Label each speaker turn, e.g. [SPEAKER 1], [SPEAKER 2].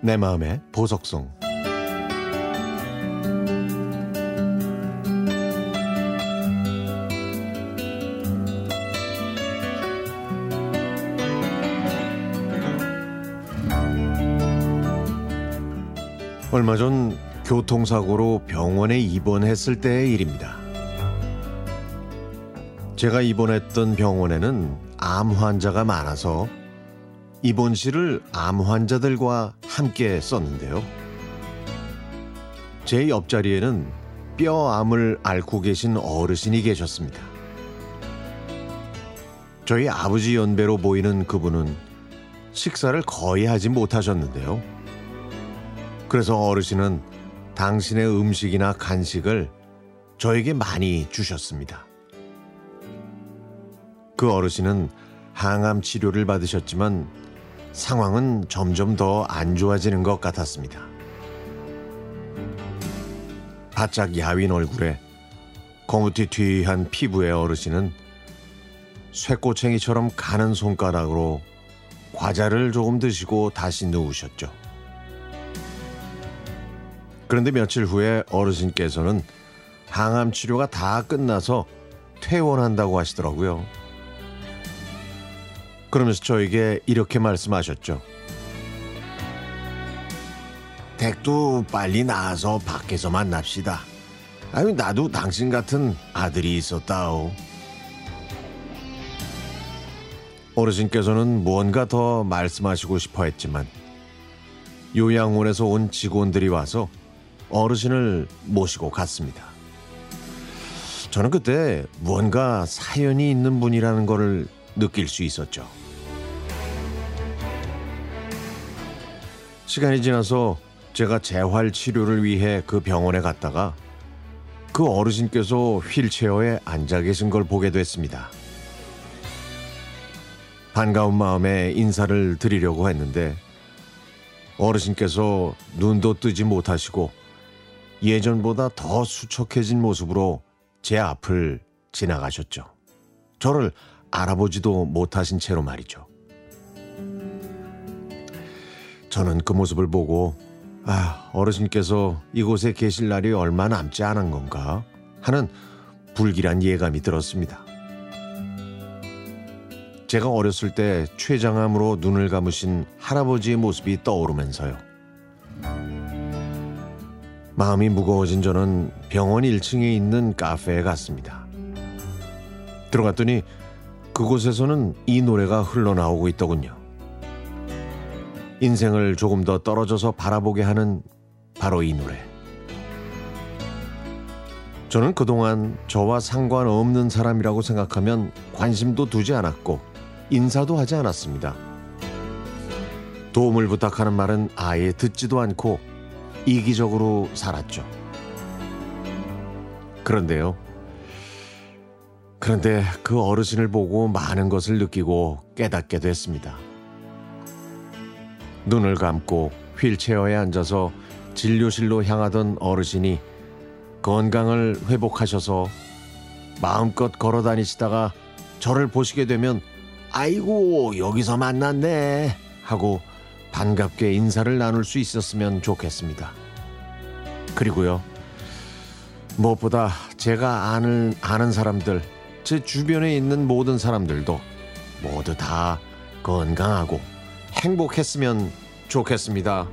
[SPEAKER 1] 내 마음의 보석송 얼마 전 교통사고로 병원에 입원했을 때의 일입니다. 제가 입원했던 병원에는 암 환자가 많아서 입원실을 암 환자들과 함께 썼는데요. 제 옆자리에는 뼈암을 앓고 계신 어르신이 계셨습니다. 저희 아버지 연배로 보이는 그분은 식사를 거의 하지 못하셨는데요. 그래서 어르신은 당신의 음식이나 간식을 저에게 많이 주셨습니다. 그 어르신은 항암 치료를 받으셨지만 상황은 점점 더 안 좋아지는 것 같았습니다. 바짝 야윈 얼굴에 거무튀튀한 피부의 어르신은 쇠꼬챙이처럼 가는 손가락으로 과자를 조금 드시고 다시 누우셨죠. 그런데 며칠 후에 어르신께서는 항암 치료가 다 끝나서 퇴원한다고 하시더라고요. 그러면서 저에게 이렇게 말씀하셨죠. 댁도 빨리 나와서 밖에서 만납시다. 아유, 나도 당신 같은 아들이 있었다오. 어르신께서는 무언가 더 말씀하시고 싶어 했지만 요양원에서 온 직원들이 와서 어르신을 모시고 갔습니다. 저는 그때 무언가 사연이 있는 분이라는 것을 느낄 수 있었죠. 시간이 지나서 제가 재활 치료를 위해 그 병원에 갔다가 그 어르신께서 휠체어에 앉아 계신 걸 보게 됐습니다. 반가운 마음에 인사를 드리려고 했는데 어르신께서 눈도 뜨지 못하시고 예전보다 더 수척해진 모습으로 제 앞을 지나가셨죠. 저를 알아보지도 못하신 채로 말이죠. 저는 그 모습을 보고 아, 어르신께서 이곳에 계실 날이 얼마 남지 않은 건가 하는 불길한 예감이 들었습니다. 제가 어렸을 때 췌장암으로 눈을 감으신 할아버지의 모습이 떠오르면서요. 마음이 무거워진 저는 병원 1층에 있는 카페에 갔습니다. 들어갔더니 그곳에서는 이 노래가 흘러나오고 있더군요. 인생을 조금 더 떨어져서 바라보게 하는 바로 이 노래. 저는 그동안 저와 상관없는 사람이라고 생각하면 관심도 두지 않았고 인사도 하지 않았습니다. 도움을 부탁하는 말은 아예 듣지도 않고 이기적으로 살았죠. 그런데요. 그런데 그 어르신을 보고 많은 것을 느끼고 깨닫게 됐습니다. 눈을 감고 휠체어에 앉아서 진료실로 향하던 어르신이 건강을 회복하셔서 마음껏 걸어 다니시다가 저를 보시게 되면 아이고 여기서 만났네 하고 반갑게 인사를 나눌 수 있었으면 좋겠습니다. 그리고요. 무엇보다 제가 아는 아는 사람들, 제 주변에 있는 모든 사람들도 모두 다 건강하고 행복했으면 좋겠습니다.